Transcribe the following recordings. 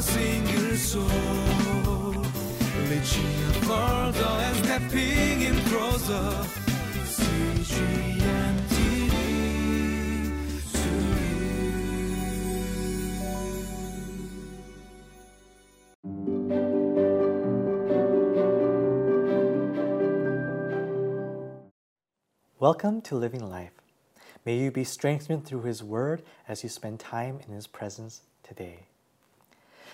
single soul. And stepping in closer. Welcome to Living Life. May you be strengthened through His Word as you spend time in His presence today.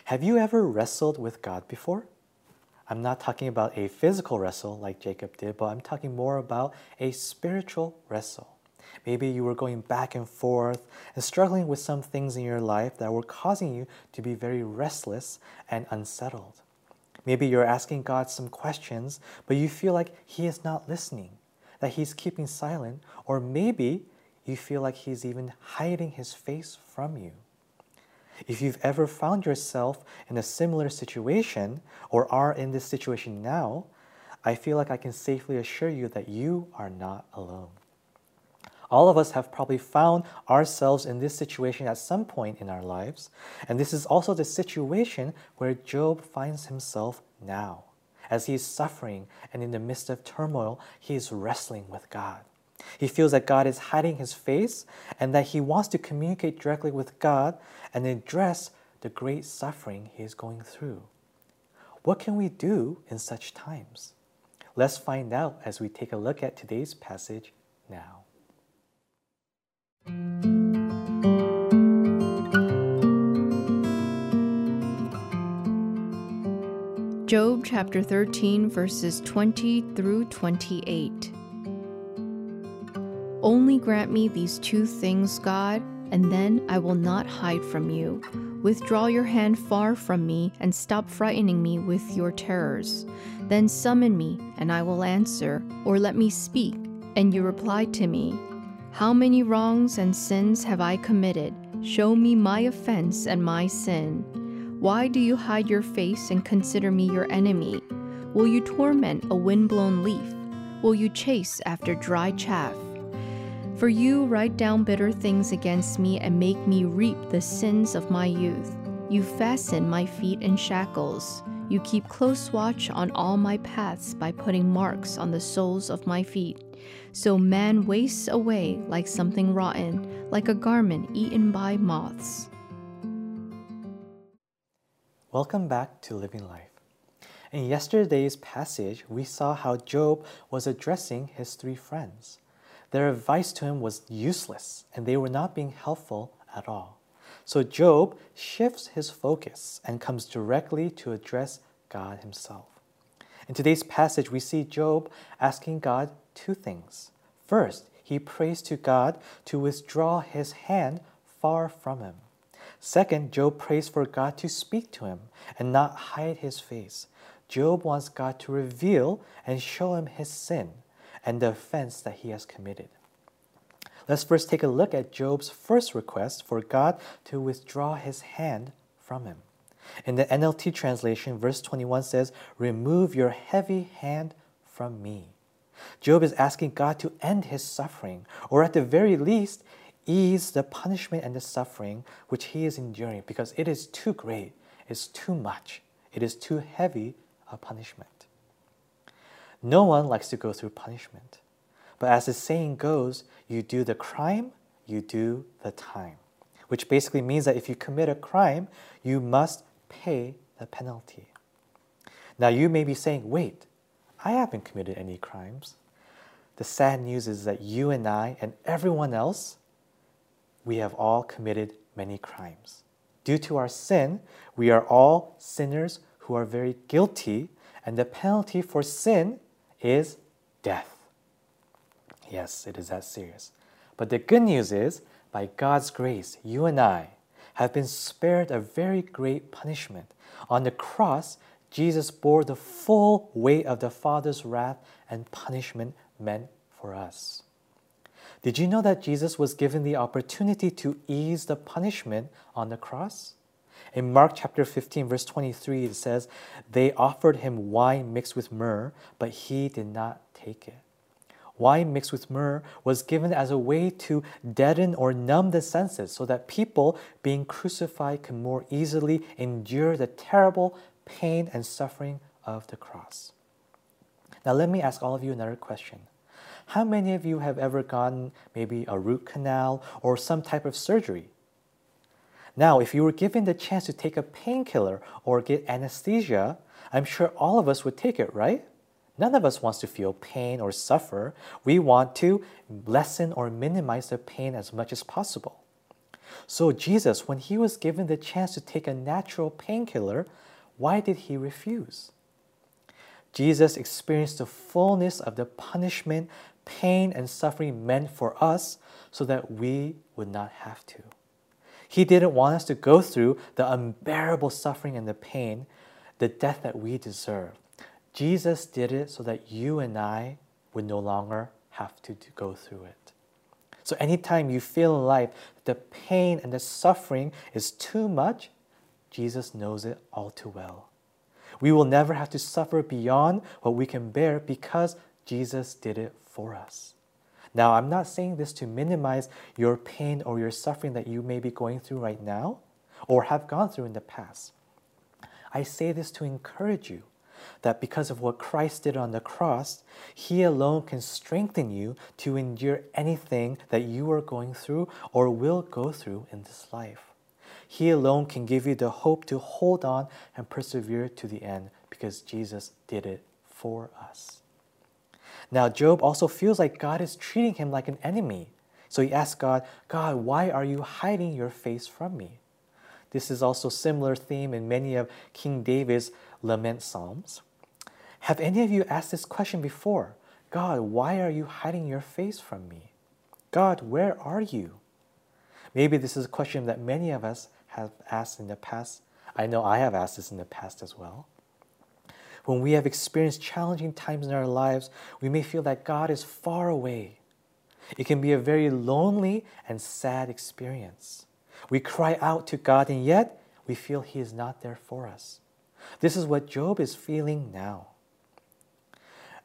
Have you ever wrestled with God before? I'm not talking about a physical wrestle like Jacob did, but I'm talking more about a spiritual wrestle. Maybe you were going back and forth and struggling with some things in your life that were causing you to be very restless and unsettled. Maybe you're asking God some questions, but you feel like He is not listening, that He's keeping silent, or maybe you feel like He's even hiding His face from you. If you've ever found yourself in a similar situation or are in this situation now, I feel like I can safely assure you that you are not alone. All of us have probably found ourselves in this situation at some point in our lives, and this is also the situation where Job finds himself now. As he is suffering and in the midst of turmoil, he is wrestling with God. He feels that God is hiding his face and that he wants to communicate directly with God and address the great suffering he is going through. What can we do in such times? Let's find out as we take a look at today's passage now. Job chapter 13, verses 20 through 28. Only grant me these two things, God, and then I will not hide from you. Withdraw your hand far from me, and stop frightening me with your terrors. Then summon me, and I will answer, or let me speak, and you reply to me. How many wrongs and sins have I committed? Show me my offense and my sin. Why do you hide your face and consider me your enemy? Will you torment a wind-blown leaf? Will you chase after dry chaff? For you write down bitter things against me and make me reap the sins of my youth. You fasten my feet in shackles. You keep close watch on all my paths by putting marks on the soles of my feet. So man wastes away like something rotten, like a garment eaten by moths. Welcome back to Living Life. In yesterday's passage, we saw how Job was addressing his three friends. Their advice to him was useless, and they were not being helpful at all. So Job shifts his focus and comes directly to address God himself. In today's passage, we see Job asking God two things. First, he prays to God to withdraw his hand far from him. Second, Job prays for God to speak to him and not hide his face. Job wants God to reveal and show him his sin and the offense that he has committed. Let's first take a look at Job's first request for God to withdraw his hand from him. In the NLT translation, verse 21 says, Remove your heavy hand from me. Job is asking God to end his suffering, or at the very least, ease the punishment and the suffering which he is enduring because it is too great, it's too much, it is too heavy a punishment. No one likes to go through punishment. But as the saying goes, you do the crime, you do the time. Which basically means that if you commit a crime, you must pay the penalty. Now you may be saying, wait, I haven't committed any crimes. The sad news is that you and I and everyone else, we have all committed many crimes. Due to our sin, we are all sinners who are very guilty, and the penalty for sin is death. Yes, it is that serious. But the good news is, by God's grace, you and I have been spared a very great punishment. On the cross, Jesus bore the full weight of the Father's wrath and punishment meant for us. Did you know that Jesus was given the opportunity to ease the punishment on the cross? In Mark chapter 15, verse 23, it says, They offered him wine mixed with myrrh, but he did not take it. wine mixed with myrrh was given as a way to deaden or numb the senses so that people being crucified can more easily endure the terrible pain and suffering of the cross. Now, let me ask all of you another question. How many of you have ever gotten maybe a root canal or some type of surgery? Now, if you were given the chance to take a painkiller or get anesthesia, I'm sure all of us would take it, right? None of us wants to feel pain or suffer. We want to lessen or minimize the pain as much as possible. So, Jesus, when he was given the chance to take a natural painkiller, why did he refuse? Jesus experienced the fullness of the punishment, pain, and suffering meant for us so that we would not have to. He didn't want us to go through the unbearable suffering and the pain, the death that we deserve. Jesus did it so that you and I would no longer have to, go through it. So, anytime you feel in life the pain and the suffering is too much, Jesus knows it all too well. We will never have to suffer beyond what we can bear because Jesus did it for us. Now, I'm not saying this to minimize your pain or your suffering that you may be going through right now or have gone through in the past. I say this to encourage you that because of what Christ did on the cross, He alone can strengthen you to endure anything that you are going through or will go through in this life. He alone can give you the hope to hold on and persevere to the end because Jesus did it for us. Now, Job also feels like God is treating him like an enemy. So he asks God, God, why are you hiding your face from me? This is also similar theme in many of King David's lament psalms. Have any of you asked this question before? God, why are you hiding your face from me? God, where are you? Maybe this is a question that many of us have asked in the past. I know I have asked this in the past as well. When we have experienced challenging times in our lives, we may feel that God is far away. It can be a very lonely and sad experience. We cry out to God, and yet we feel He is not there for us. This is what Job is feeling now.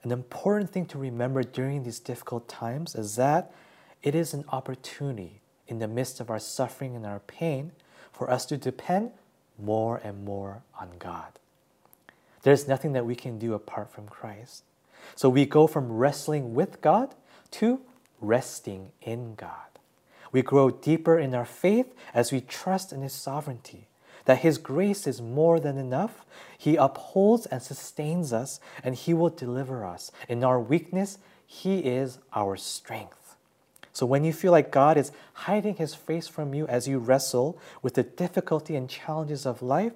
An important thing to remember during these difficult times is that it is an opportunity in the midst of our suffering and our pain for us to depend more and more on God. There's nothing that we can do apart from Christ. So we go from wrestling with God to resting in God. We grow deeper in our faith as we trust in His sovereignty, that His grace is more than enough. He upholds and sustains us, and He will deliver us. In our weakness, He is our strength. So when you feel like God is hiding His face from you as you wrestle with the difficulty and challenges of life,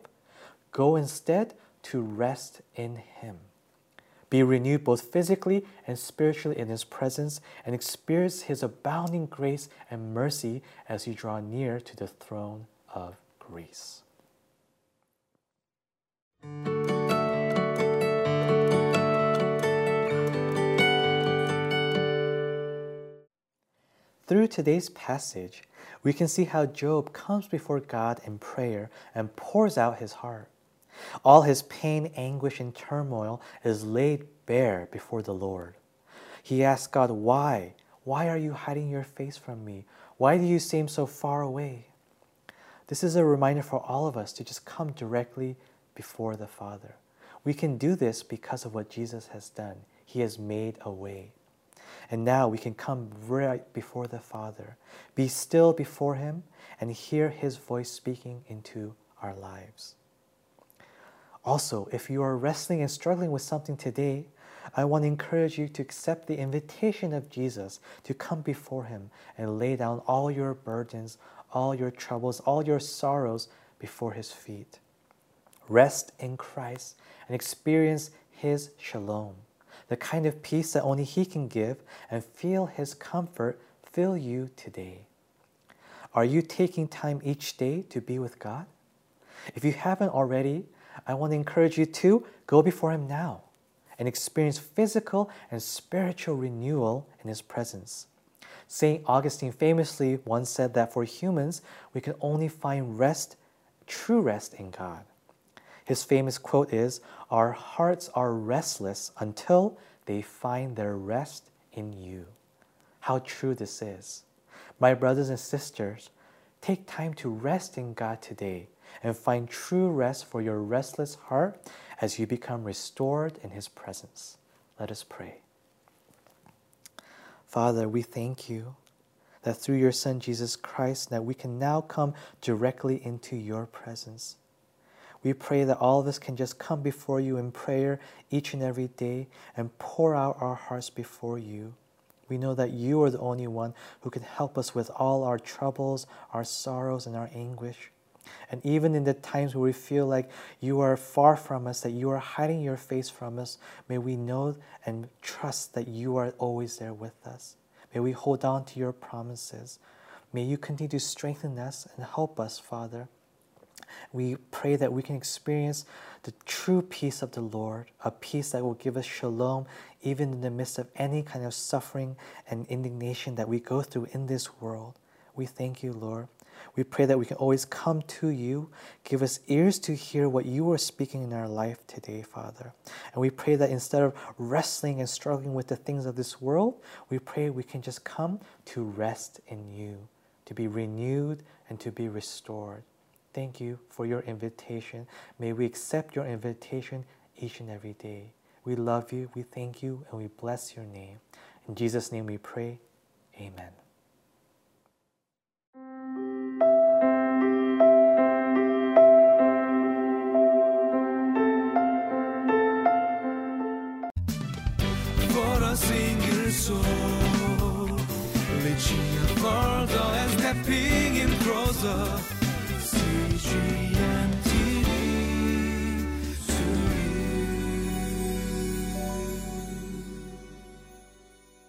go instead to rest in Him. Be renewed both physically and spiritually in His presence and experience His abounding grace and mercy as you draw near to the throne of grace. Through today's passage, we can see how Job comes before God in prayer and pours out his heart. All his pain, anguish, and turmoil is laid bare before the Lord. He asks God, Why? Why are you hiding your face from me? Why do you seem so far away? This is a reminder for all of us to just come directly before the Father. We can do this because of what Jesus has done. He has made a way. And now we can come right before the Father, be still before Him, and hear His voice speaking into our lives. Also, if you are wrestling and struggling with something today, I want to encourage you to accept the invitation of Jesus to come before Him and lay down all your burdens, all your troubles, all your sorrows before His feet. Rest in Christ and experience His shalom, the kind of peace that only He can give, and feel His comfort fill you today. Are you taking time each day to be with God? If you haven't already, I want to encourage you to go before Him now and experience physical and spiritual renewal in His presence. St. Augustine famously once said that for humans, we can only find rest, true rest in God. His famous quote is Our hearts are restless until they find their rest in you. How true this is. My brothers and sisters, take time to rest in God today and find true rest for your restless heart as you become restored in His presence. Let us pray. Father, we thank you that through your Son Jesus Christ that we can now come directly into your presence. We pray that all of us can just come before you in prayer each and every day and pour out our hearts before you. We know that you are the only one who can help us with all our troubles, our sorrows, and our anguish. And even in the times where we feel like you are far from us, that you are hiding your face from us, may we know and trust that you are always there with us. May we hold on to your promises. May you continue to strengthen us and help us, Father. We pray that we can experience the true peace of the Lord, a peace that will give us shalom even in the midst of any kind of suffering and indignation that we go through in this world. We thank you, Lord. We pray that we can always come to you. Give us ears to hear what you are speaking in our life today, Father. And we pray that instead of wrestling and struggling with the things of this world, we pray we can just come to rest in you, to be renewed and to be restored. Thank you for your invitation. May we accept your invitation each and every day. We love you, we thank you, and we bless your name. In Jesus' name we pray. Amen. Further and